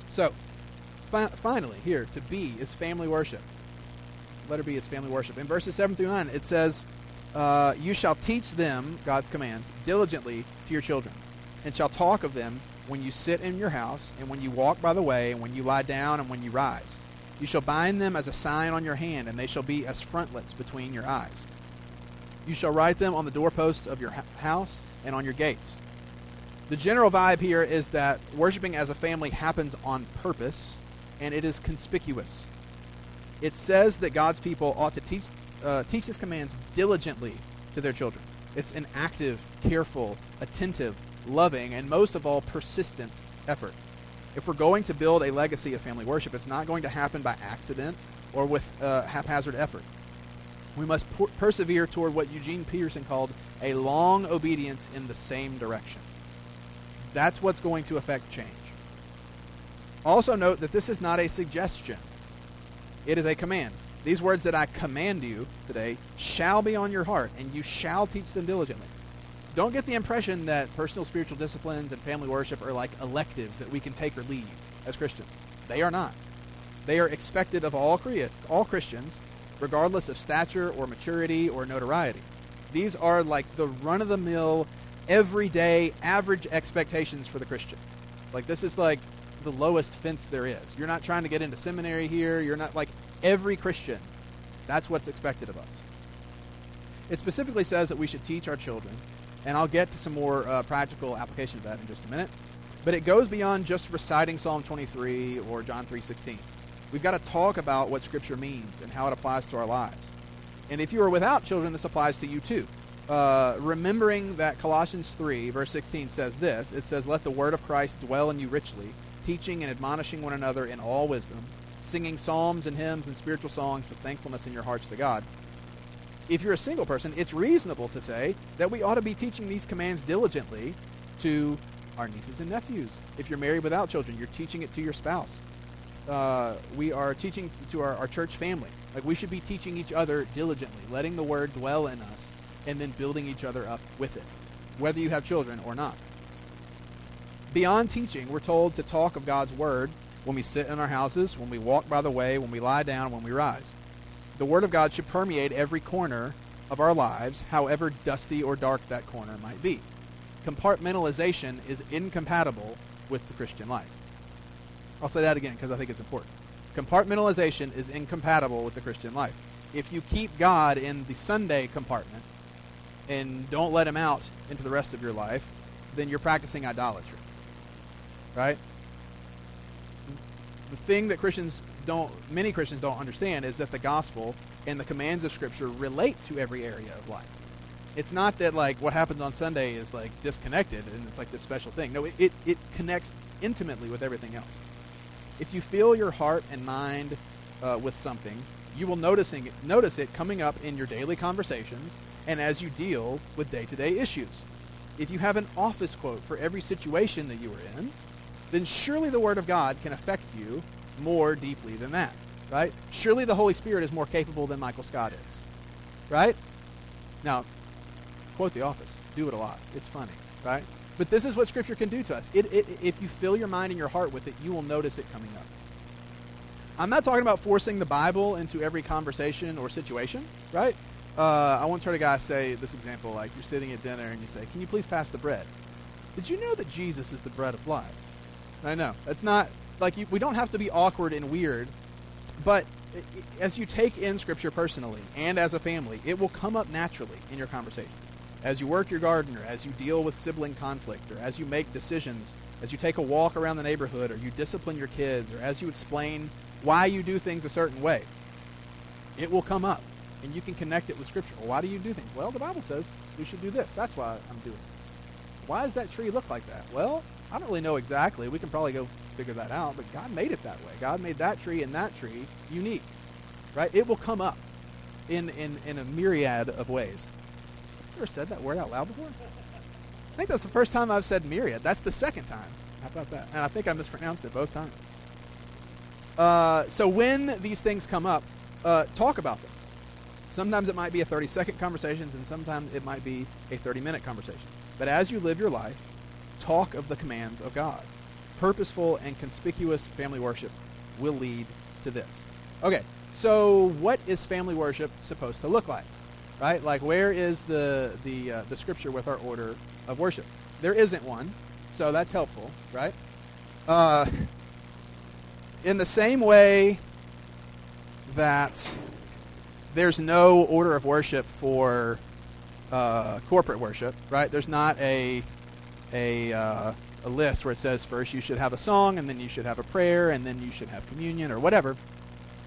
So, fi- finally, here, to be is family worship. Letter B is family worship. In verses 7 through 9, it says, uh, You shall teach them, God's commands, diligently to your children, and shall talk of them when you sit in your house, and when you walk by the way, and when you lie down, and when you rise. You shall bind them as a sign on your hand, and they shall be as frontlets between your eyes. You shall write them on the doorposts of your house and on your gates. The general vibe here is that worshiping as a family happens on purpose, and it is conspicuous. It says that God's people ought to teach, uh, teach His commands diligently to their children. It's an active, careful, attentive, loving, and most of all, persistent effort. If we're going to build a legacy of family worship, it's not going to happen by accident or with uh, haphazard effort. We must per- persevere toward what Eugene Peterson called a long obedience in the same direction. That's what's going to affect change. Also, note that this is not a suggestion, it is a command. These words that I command you today shall be on your heart, and you shall teach them diligently don't get the impression that personal spiritual disciplines and family worship are like electives that we can take or leave as Christians. They are not. They are expected of all, all Christians, regardless of stature or maturity or notoriety. These are like the run of the mill, everyday, average expectations for the Christian. Like, this is like the lowest fence there is. You're not trying to get into seminary here. You're not like every Christian. That's what's expected of us. It specifically says that we should teach our children and I'll get to some more uh, practical application of that in just a minute. But it goes beyond just reciting Psalm 23 or John 3:16. We've got to talk about what Scripture means and how it applies to our lives. And if you are without children, this applies to you too. Uh, remembering that Colossians 3, verse 16 says this it says, Let the word of Christ dwell in you richly, teaching and admonishing one another in all wisdom, singing psalms and hymns and spiritual songs with thankfulness in your hearts to God if you're a single person, it's reasonable to say that we ought to be teaching these commands diligently to our nieces and nephews. If you're married without children, you're teaching it to your spouse. uh, we are teaching to our, our church family. Like we should be teaching each other diligently, letting the word dwell in us, and then building each other up with it, whether you have children or not. Beyond teaching, we're told to talk of God's word when we sit in our houses, when we walk by the way, when we lie down, when we rise. The word of God should permeate every corner of our lives, however dusty or dark that corner might be. Compartmentalization is incompatible with the Christian life. I'll say that again because I think it's important. Compartmentalization is incompatible with the Christian life. If you keep God in the Sunday compartment and don't let him out into the rest of your life, then you're practicing idolatry. Right? The thing that Christians don't many Christians don't understand is that the gospel and the commands of scripture relate to every area of life. It's not that like what happens on Sunday is like disconnected and it's like this special thing. No, it, it, it connects intimately with everything else. If you fill your heart and mind uh, with something, you will noticing it, notice it coming up in your daily conversations and as you deal with day-to-day issues. If you have an office quote for every situation that you are in, then surely the Word of God can affect you more deeply than that, right? Surely the Holy Spirit is more capable than Michael Scott is, right? Now, quote The Office. Do it a lot. It's funny, right? But this is what Scripture can do to us. It, it, if you fill your mind and your heart with it, you will notice it coming up. I'm not talking about forcing the Bible into every conversation or situation, right? Uh, I once heard a guy say this example, like you're sitting at dinner and you say, "Can you please pass the bread?" Did you know that Jesus is the bread of life? I know that's not like you, we don't have to be awkward and weird, but as you take in Scripture personally and as a family, it will come up naturally in your conversations. As you work your garden, or as you deal with sibling conflict, or as you make decisions, as you take a walk around the neighborhood, or you discipline your kids, or as you explain why you do things a certain way, it will come up. And you can connect it with Scripture. Well, why do you do things? Well, the Bible says we should do this. That's why I'm doing this. Why does that tree look like that? Well, I don't really know exactly. We can probably go figure that out, but God made it that way. God made that tree and that tree unique. Right? It will come up in, in, in a myriad of ways. Ever said that word out loud before? I think that's the first time I've said myriad. That's the second time. How about that? And I think I mispronounced it both times. Uh, so when these things come up, uh, talk about them. Sometimes it might be a 30 second conversation, and sometimes it might be a 30 minute conversation. But as you live your life, talk of the commands of God. Purposeful and conspicuous family worship will lead to this. Okay, so what is family worship supposed to look like? Right? Like where is the the uh, the scripture with our order of worship? There isn't one, so that's helpful, right? Uh, in the same way that there's no order of worship for uh, corporate worship, right? There's not a a uh, a list where it says first you should have a song and then you should have a prayer and then you should have communion or whatever.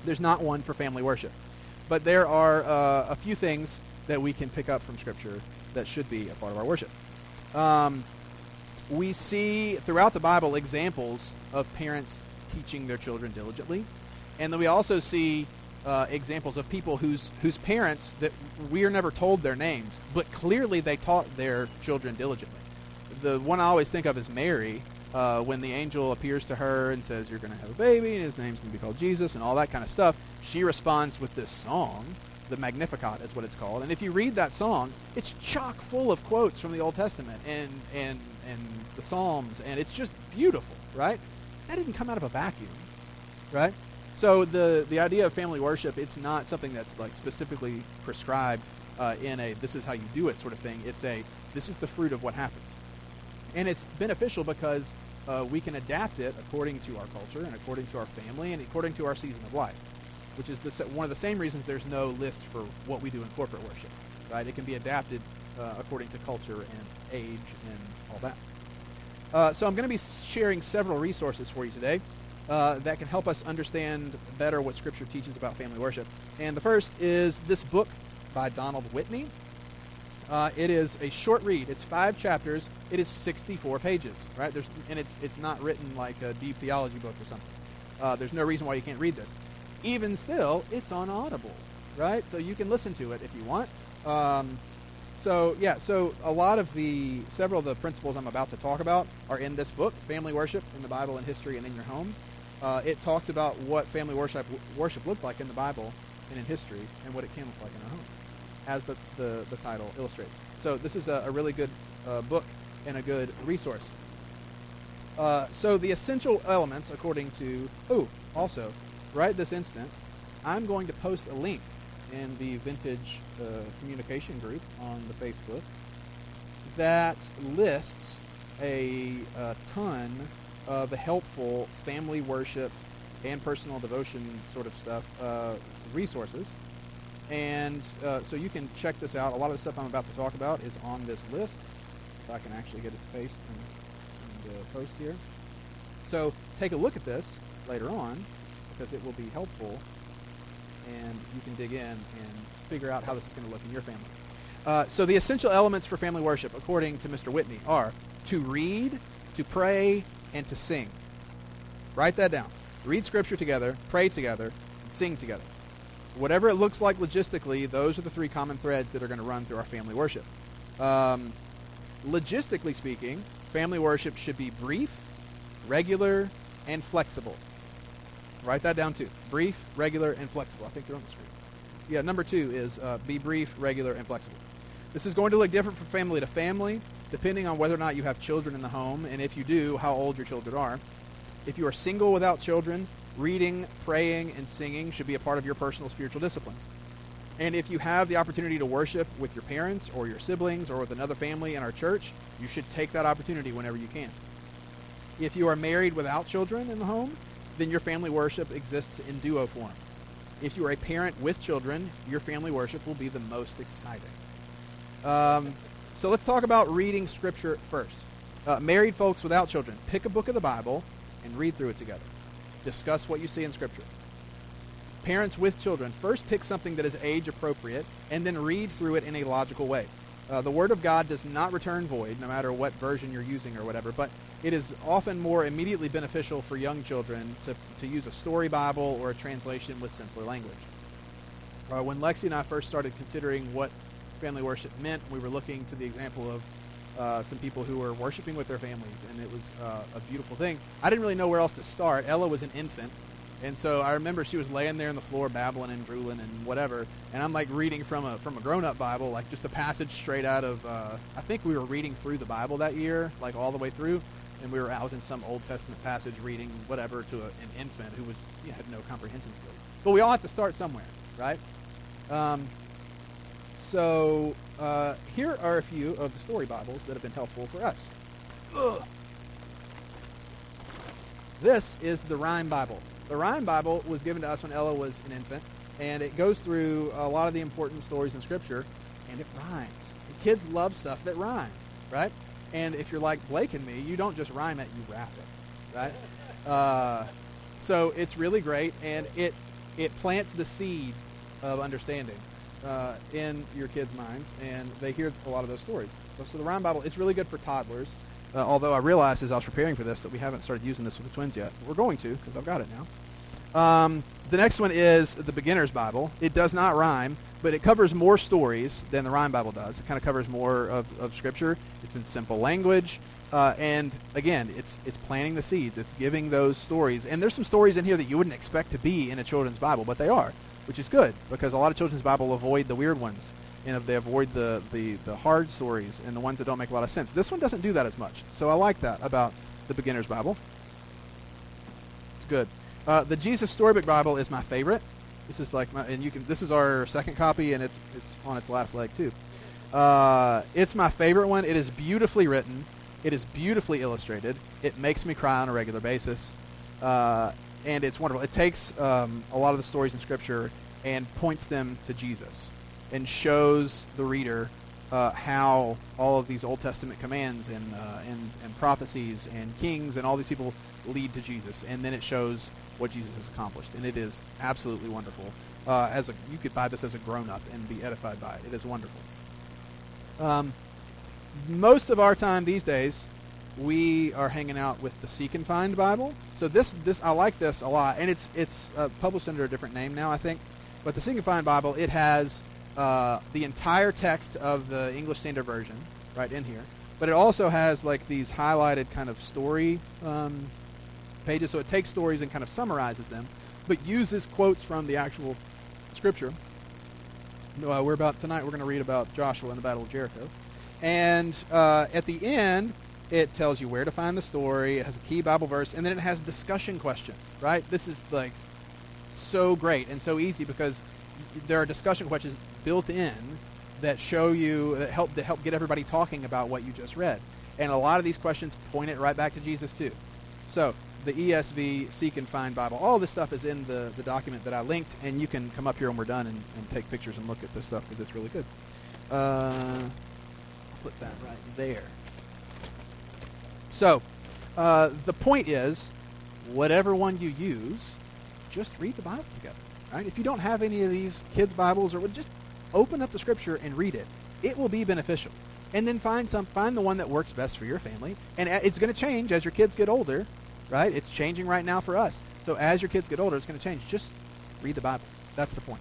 There's not one for family worship, but there are uh, a few things that we can pick up from Scripture that should be a part of our worship. Um, we see throughout the Bible examples of parents teaching their children diligently, and then we also see uh, examples of people whose whose parents that we are never told their names, but clearly they taught their children diligently. The one I always think of is Mary, uh, when the angel appears to her and says, "You're going to have a baby, and his name's going to be called Jesus," and all that kind of stuff. She responds with this song, the Magnificat is what it's called. And if you read that song, it's chock full of quotes from the Old Testament and and and the Psalms, and it's just beautiful, right? That didn't come out of a vacuum, right? So the the idea of family worship, it's not something that's like specifically prescribed uh, in a this is how you do it sort of thing. It's a this is the fruit of what happens, and it's beneficial because uh, we can adapt it according to our culture and according to our family and according to our season of life, which is the, one of the same reasons there's no list for what we do in corporate worship, right? It can be adapted uh, according to culture and age and all that. Uh, so I'm going to be sharing several resources for you today uh, that can help us understand better what Scripture teaches about family worship. And the first is this book by Donald Whitney. Uh, it is a short read. It's five chapters. It is 64 pages, right? There's, and it's, it's not written like a deep theology book or something. Uh, there's no reason why you can't read this. Even still, it's on Audible, right? So you can listen to it if you want. Um, so yeah, so a lot of the several of the principles I'm about to talk about are in this book, Family Worship in the Bible and History and in Your Home. Uh, it talks about what family worship worship looked like in the Bible and in history, and what it can look like in a home, as the, the, the title illustrates. So this is a, a really good uh, book and a good resource. Uh, so the essential elements, according to, oh, also, right this instant, I'm going to post a link in the Vintage uh, Communication group on the Facebook that lists a, a ton of helpful family worship and personal devotion sort of stuff uh, resources. And uh, so you can check this out. A lot of the stuff I'm about to talk about is on this list. If I can actually get it spaced in, in the post here. So take a look at this later on because it will be helpful and you can dig in and figure out how this is going to look in your family. Uh, so the essential elements for family worship, according to Mr. Whitney, are to read, to pray, and to sing. Write that down. Read Scripture together, pray together, and sing together. Whatever it looks like logistically, those are the three common threads that are going to run through our family worship. Um, logistically speaking, family worship should be brief, regular, and flexible. Write that down too. Brief, regular, and flexible. I think they're on the screen. Yeah, number two is uh, be brief, regular, and flexible. This is going to look different from family to family, depending on whether or not you have children in the home, and if you do, how old your children are. If you are single without children, reading, praying, and singing should be a part of your personal spiritual disciplines. And if you have the opportunity to worship with your parents or your siblings or with another family in our church, you should take that opportunity whenever you can. If you are married without children in the home, then your family worship exists in duo form. If you are a parent with children, your family worship will be the most exciting. Um, so let's talk about reading Scripture first. Uh, married folks without children, pick a book of the Bible and read through it together. Discuss what you see in Scripture. Parents with children, first pick something that is age appropriate and then read through it in a logical way. Uh, the Word of God does not return void, no matter what version you're using or whatever, but it is often more immediately beneficial for young children to, to use a story Bible or a translation with simpler language. Uh, when Lexi and I first started considering what family worship meant, we were looking to the example of uh, some people who were worshiping with their families, and it was uh, a beautiful thing. I didn't really know where else to start. Ella was an infant, and so I remember she was laying there on the floor babbling and drooling and whatever, and I'm like reading from a from a grown-up Bible, like just a passage straight out of. Uh, I think we were reading through the Bible that year, like all the way through, and we were out in some Old Testament passage reading whatever to a, an infant who was you know, had no comprehension skills. But we all have to start somewhere, right? Um, so uh, here are a few of the story Bibles that have been helpful for us. Ugh. This is the Rhyme Bible. The Rhyme Bible was given to us when Ella was an infant, and it goes through a lot of the important stories in Scripture, and it rhymes. The kids love stuff that rhymes, right? And if you're like Blake and me, you don't just rhyme it, you rap it, right? Uh, so it's really great, and it it plants the seed of understanding uh, in your kids' minds, and they hear a lot of those stories. So, so the Rhyme Bible, is really good for toddlers. Uh, although I realized as I was preparing for this that we haven't started using this with the twins yet. We're going to because I've got it now. Um, the next one is the Beginner's Bible. It does not rhyme, but it covers more stories than the Rhyme Bible does. It kind of covers more of, of Scripture. It's in simple language. Uh, and again, it's it's planting the seeds. It's giving those stories. And there's some stories in here that you wouldn't expect to be in a children's Bible, but they are, which is good because a lot of children's Bible avoid the weird ones and if they avoid the, the, the hard stories and the ones that don't make a lot of sense. This one doesn't do that as much. So I like that about the Beginner's Bible. It's good. Uh, the Jesus Storybook Bible is my favorite. This is like my, and you can. This is our second copy, and it's it's on its last leg too. Uh, it's my favorite one. It is beautifully written. It is beautifully illustrated. It makes me cry on a regular basis, uh, and it's wonderful. It takes um, a lot of the stories in Scripture and points them to Jesus and shows the reader uh, how all of these Old Testament commands and, uh, and, and prophecies and kings and all these people lead to Jesus. And then it shows what Jesus has accomplished. And it is absolutely wonderful. Uh, as a, you could buy this as a grown-up and be edified by it. It is wonderful. Um, most of our time these days, we are hanging out with the Seek and Find Bible. So this, this I like this a lot, and it's it's uh, published under a different name now, I think. But the Seek and Find Bible, it has uh, the entire text of the English Standard Version right in here, but it also has like these highlighted kind of story um, pages. So it takes stories and kind of summarizes them, but uses quotes from the actual scripture. Uh, we're about tonight. We're going to read about Joshua and the Battle of Jericho, and uh, at the end, it tells you where to find the story. It has a key Bible verse, and then it has discussion questions. Right? This is like so great and so easy because there are discussion questions built in that show you that help that help get everybody talking about what you just read. And a lot of these questions point it right back to Jesus too. So the ESV Seek and Find Bible, all this stuff is in the, the document that I linked, and you can come up here when we're done and, and take pictures and look at this stuff because it's really good. Uh, put that right there. So uh, the point is, whatever one you use, just read the Bible together. Right? If you don't have any of these kids' Bibles, or just open up the Scripture and read it. It will be beneficial. And then find some, find the one that works best for your family. And it's going to change as your kids get older, right? It's changing right now for us. So as your kids get older, it's going to change. Just read the Bible. That's the point.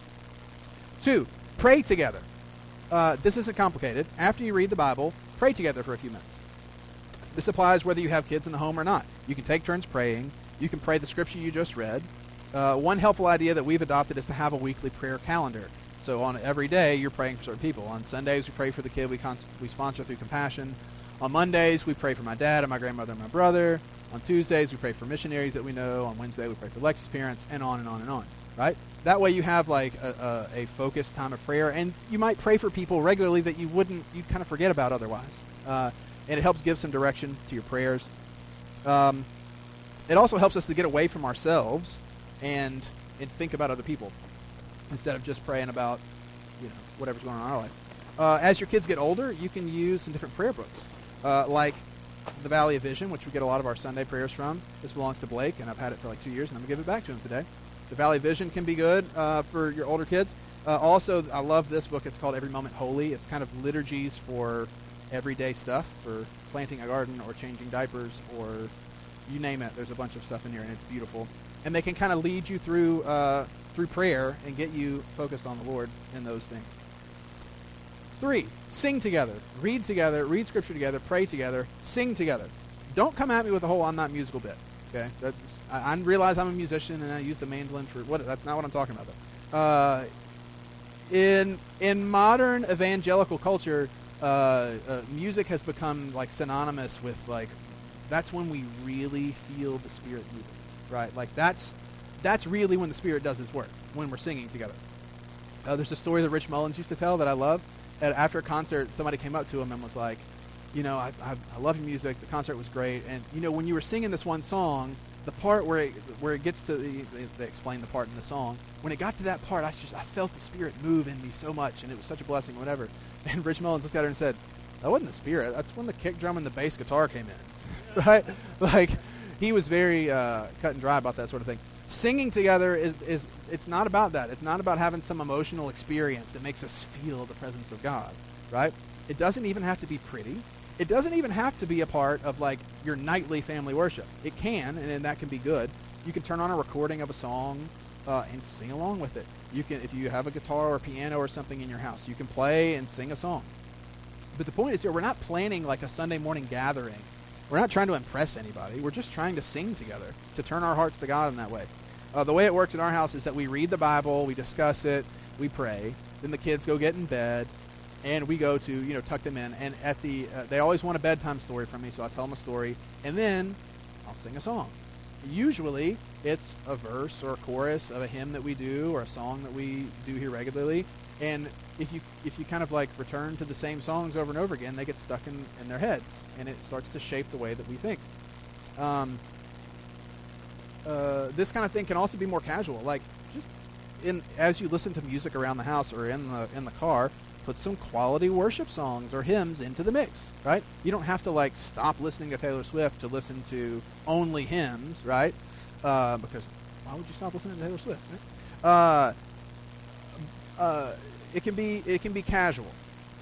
Two, pray together. Uh, this isn't complicated. After you read the Bible, pray together for a few minutes. This applies whether you have kids in the home or not. You can take turns praying. You can pray the scripture you just read. Uh, one helpful idea that we've adopted is to have a weekly prayer calendar. So on every day, you're praying for certain people. On Sundays, we pray for the kid we, con- we sponsor through Compassion. On Mondays, we pray for my dad and my grandmother and my brother. On Tuesdays, we pray for missionaries that we know. On Wednesday, we pray for Lexi's parents, and on and on and on. Right? That way, you have like a, a, a focused time of prayer, and you might pray for people regularly that you wouldn't, you'd kind of forget about otherwise. Uh, and it helps give some direction to your prayers. Um, it also helps us to get away from ourselves and and think about other people instead of just praying about you know whatever's going on in our lives. Uh, as your kids get older, you can use some different prayer books, uh, like the Valley of Vision, which we get a lot of our Sunday prayers from. This belongs to Blake, and I've had it for like two years, and I'm gonna give it back to him today. The Valley of Vision can be good uh, for your older kids. Uh, also, I love this book. It's called Every Moment Holy. It's kind of liturgies for everyday stuff, for planting a garden or changing diapers or you name it. There's a bunch of stuff in here, and it's beautiful. And they can kind of lead you through uh, through prayer and get you focused on the Lord in those things. Three, sing together, read together, read scripture together, pray together, sing together. Don't come at me with the whole "I'm not musical" bit. Okay, that's, I, I realize I'm a musician and I use the mandolin for what. That's not what I'm talking about. Though. Uh, in in modern evangelical culture, uh, uh, music has become like synonymous with like that's when we really feel the Spirit moving, right? Like that's that's really when the Spirit does His work when we're singing together. Uh, there's a story that Rich Mullins used to tell that I love. After a concert, somebody came up to him and was like, "You know, I, I, I love your music. The concert was great, and you know, when you were singing this one song, the part where it, where it gets to the, they, explain the part in the song. When it got to that part, I just I felt the Spirit move in me so much, and it was such a blessing. Whatever." <laughs> And Rich Mullins looked at her and said, "That wasn't the Spirit. That's when the kick drum and the bass guitar came in." <laughs> right? Like he was very uh, cut and dry about that sort of thing. Singing together is, is it's not about that. It's not about having some emotional experience that makes us feel the presence of God, right? It doesn't even have to be pretty. It doesn't even have to be a part of like your nightly family worship. It can, and, that can be good. You can turn on a recording of a song uh, and sing along with it. You can, if you have a guitar or piano or something in your house, you can play and sing a song. But the point is here, we're not planning like a Sunday morning gathering we're not trying to impress anybody. We're just trying to sing together, to turn our hearts to God in that way. Uh, the way it works in our house is that we read the Bible, we discuss it, we pray. Then the kids go get in bed, and we go to you know tuck them in. And at the uh, they always want a bedtime story from me, so I tell them a story, and then I'll sing a song. Usually it's a verse or a chorus of a hymn that we do or a song that we do here regularly. And if you if you kind of like return to the same songs over and over again, they get stuck in, in their heads, and it starts to shape the way that we think. Um, uh, this kind of thing can also be more casual, like just in as you listen to music around the house or in the in the car, put some quality worship songs or hymns into the mix, right? You don't have to like stop listening to Taylor Swift to listen to only hymns, right? Uh, because why would you stop listening to Taylor Swift? Right? Uh, uh, it can be it can be casual.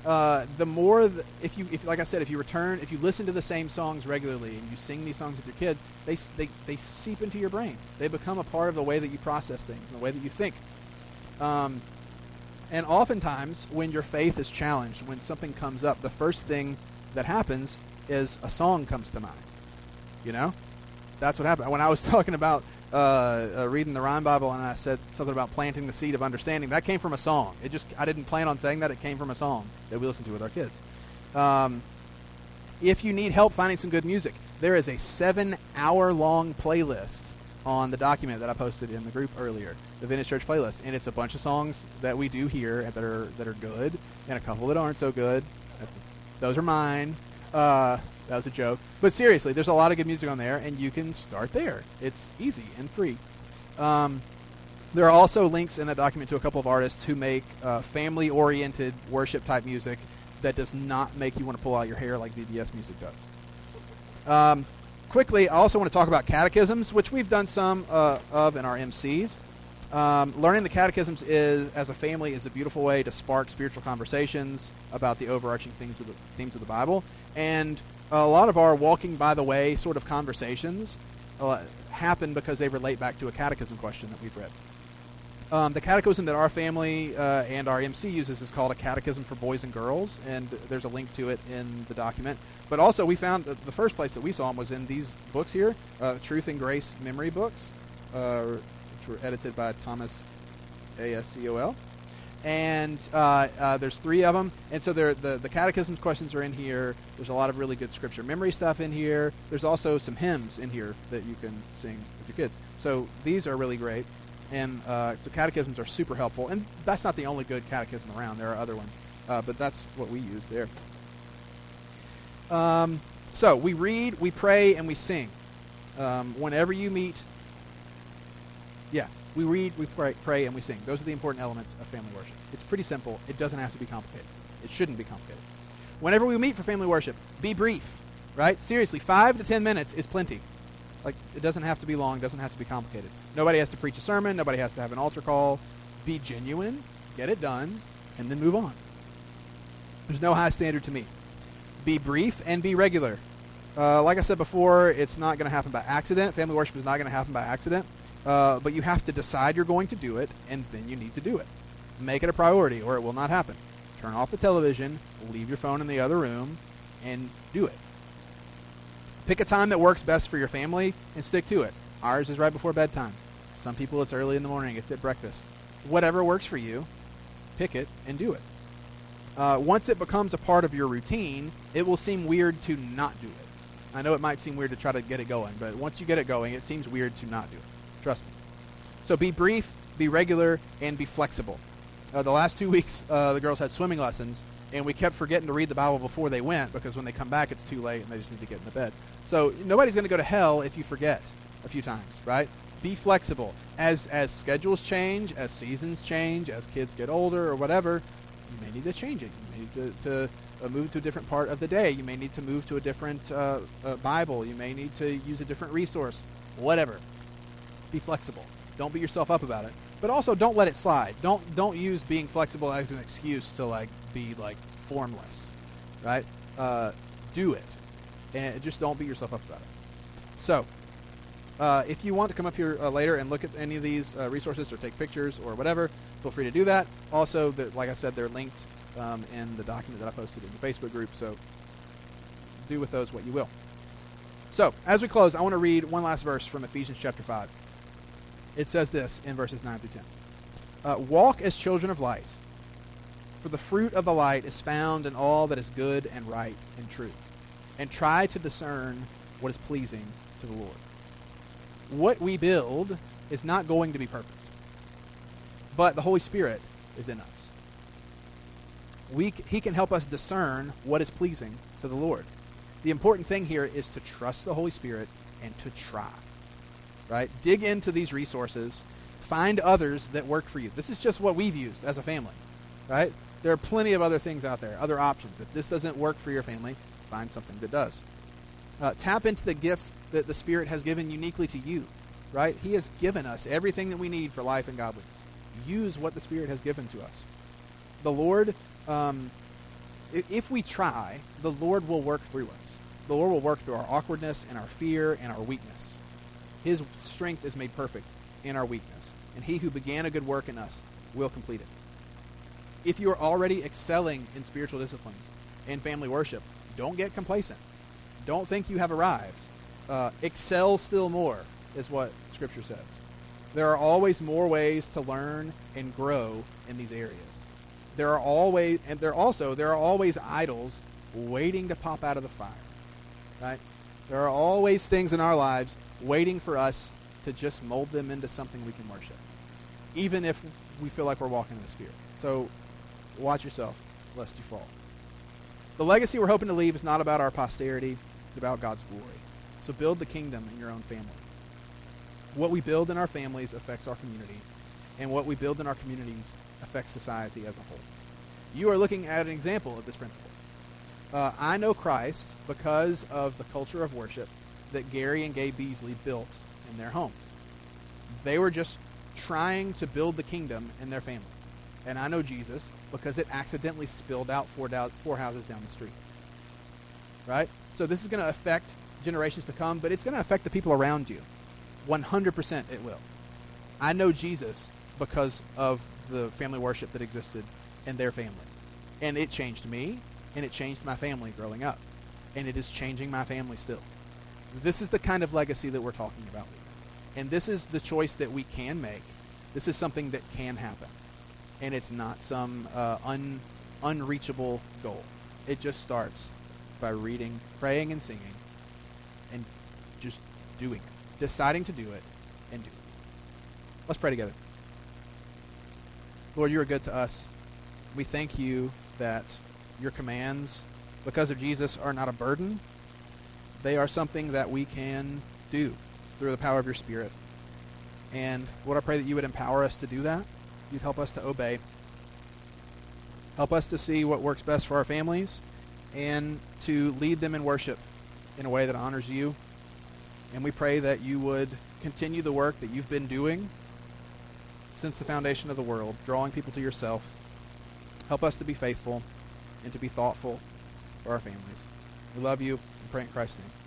Uh, the more th- if you if like I said if you return if you listen to the same songs regularly and you sing these songs with your kids they they they seep into your brain they become a part of the way that you process things and the way that you think um, and oftentimes when your faith is challenged when something comes up the first thing that happens is a song comes to mind you know That's what happened. When I was <laughs> talking about uh, uh, reading the Rhyme Bible and I said something about planting the seed of understanding, that came from a song. It just I didn't plan on saying that. It came from a song that we listened to with our kids. Um, if you need help finding some good music, there is a seven-hour-long playlist on the document that I posted in the group earlier, the Vintage Church playlist, and it's a bunch of songs that we do here that are that are good, and a couple that aren't so good. Those are mine. Uh, that was a joke. But seriously, there's a lot of good music on there, and you can start there. It's easy and free. Um, there are also links in that document to a couple of artists who make uh, family-oriented worship-type music that does not make you want to pull out your hair like VBS music does. Um, quickly, I also want to talk about catechisms, which we've done some uh, of in our MCs. Um, learning the catechisms is, as a family, is a beautiful way to spark spiritual conversations about the overarching themes of the themes of the Bible. And a lot of our walking by the way sort of conversations uh, happen because they relate back to a catechism question that we've read. Um, the catechism that our family uh, and our MC uses is called a catechism for boys and girls, and there's a link to it in the document. But also, we found that the first place that we saw them was in these books here, uh, Truth and Grace memory books, uh, which were edited by Thomas A S C O L and uh, uh, there's three of them. And so the the catechisms questions are in here. There's a lot of really good scripture memory stuff in here. There's also some hymns in here that you can sing with your kids. So these are really great, and uh, so catechisms are super helpful. And that's not the only good catechism around. There are other ones, uh, but that's what we use there. Um, so we read, we pray, and we sing. Um, whenever you meet, yeah, we read, we pray, pray, and we sing. Those are the important elements of family worship. It's pretty simple. It doesn't have to be complicated. It shouldn't be complicated. Whenever we meet for family worship, be brief, right? Seriously, five to ten minutes is plenty. Like, it doesn't have to be long, doesn't have to be complicated. Nobody has to preach a sermon, nobody has to have an altar call. Be genuine, get it done, and then move on. There's no high standard to meet. Be brief and be regular. Uh, like I said before, it's not going to happen by accident. Family worship is not going to happen by accident. Uh, but you have to decide you're going to do it, and then you need to do it. Make it a priority, or it will not happen. Turn off the television, leave your phone in the other room, and do it. Pick a time that works best for your family and stick to it. Ours is right before bedtime. Some people it's early in the morning, it's at breakfast. Whatever works for you, pick it and do it. Uh, once it becomes a part of your routine, it will seem weird to not do it. I know it might seem weird to try to get it going, but once you get it going, it seems weird to not do it. Trust me. So be brief, be regular, and be flexible. Uh, the last two weeks, uh, the girls had swimming lessons, and we kept forgetting to read the Bible before they went because when they come back, it's too late and they just need to get in the bed. So nobody's going to go to hell if you forget a few times, right? Be flexible. As as schedules change, as seasons change, as kids get older or whatever, you may need to change it. You may need to, to uh, move to a different part of the day. You may need to move to a different uh, uh, Bible. You may need to use a different resource. Whatever be flexible. Don't beat yourself up about it. But also don't let it slide. Don't don't use being flexible as an excuse to like be like formless, right? Uh, do it, and just don't beat yourself up about it. So, uh, if you want to come up here uh, later and look at any of these resources or take pictures or whatever, feel free to do that. Also, like I said, they're linked um, in the document that I posted in the Facebook group. So, do with those what you will. So, as we close, I want to read one last verse from Ephesians chapter five it says this in verses 9 through 10 uh, Walk as children of light, for the fruit of the light is found in all that is good and right and true, and try to discern what is pleasing to the Lord. What we build is not going to be perfect, but the Holy Spirit is in us. We, he can help us discern what is pleasing to the Lord. The important thing here is to trust the Holy Spirit and to try right? Dig into these resources, find others that work for you. This is just what we've used as a family, right? There are plenty of other things out there, other options. If this doesn't work for your family, find something that does. Uh, tap into the gifts that the Spirit has given uniquely to you, right? He has given us everything that we need for life and godliness. Use what the Spirit has given to us. The Lord, um, if we try, the Lord will work through us. The Lord will work through our awkwardness and our fear and our weakness. His strength is made perfect in our weakness, and he who began a good work in us will complete it. If you are already excelling in spiritual disciplines and family worship, don't get complacent. Don't think you have arrived. uh, excel still more, is what Scripture says. There are always more ways to learn and grow in these areas. There are always, and there also there are always idols waiting to pop out of the fire. Right? There are always things in our lives waiting for us to just mold them into something we can worship, even if we feel like we're walking in the Spirit. So watch yourself, lest you fall. The legacy we're hoping to leave is not about our posterity, it's about God's glory. So build the kingdom in your own family. What we build in our families affects our community, and what we build in our communities affects society as a whole. You are looking at an example of this principle. Uh, I know Christ because of the culture of worship that Gary and Gay Beasley built in their home. They were just trying to build the kingdom in their family. And I know Jesus because it accidentally spilled out four, four houses down the street. Right? So this is going to affect generations to come, but it's going to affect the people around you. 100% it will. I know Jesus because of the family worship that existed in their family. And it changed me, and it changed my family growing up. And it is changing my family still. This is the kind of legacy that we're talking about. And this is the choice that we can make. This is something that can happen. And it's not some uh, un, unreachable goal. It just starts by reading, praying, and singing, and just doing it, deciding to do it, and do it. Let's pray together. Lord, you are good to us. We thank you that your commands, because of Jesus, are not a burden. They are something that we can do through the power of your Spirit. And Lord, I pray that you would empower us to do that. You'd help us to obey. Help us to see what works best for our families and to lead them in worship in a way that honors you. And we pray that you would continue the work that you've been doing since the foundation of the world, drawing people to yourself. Help us to be faithful and to be thoughtful for our families. We love you and pray in Christ's name.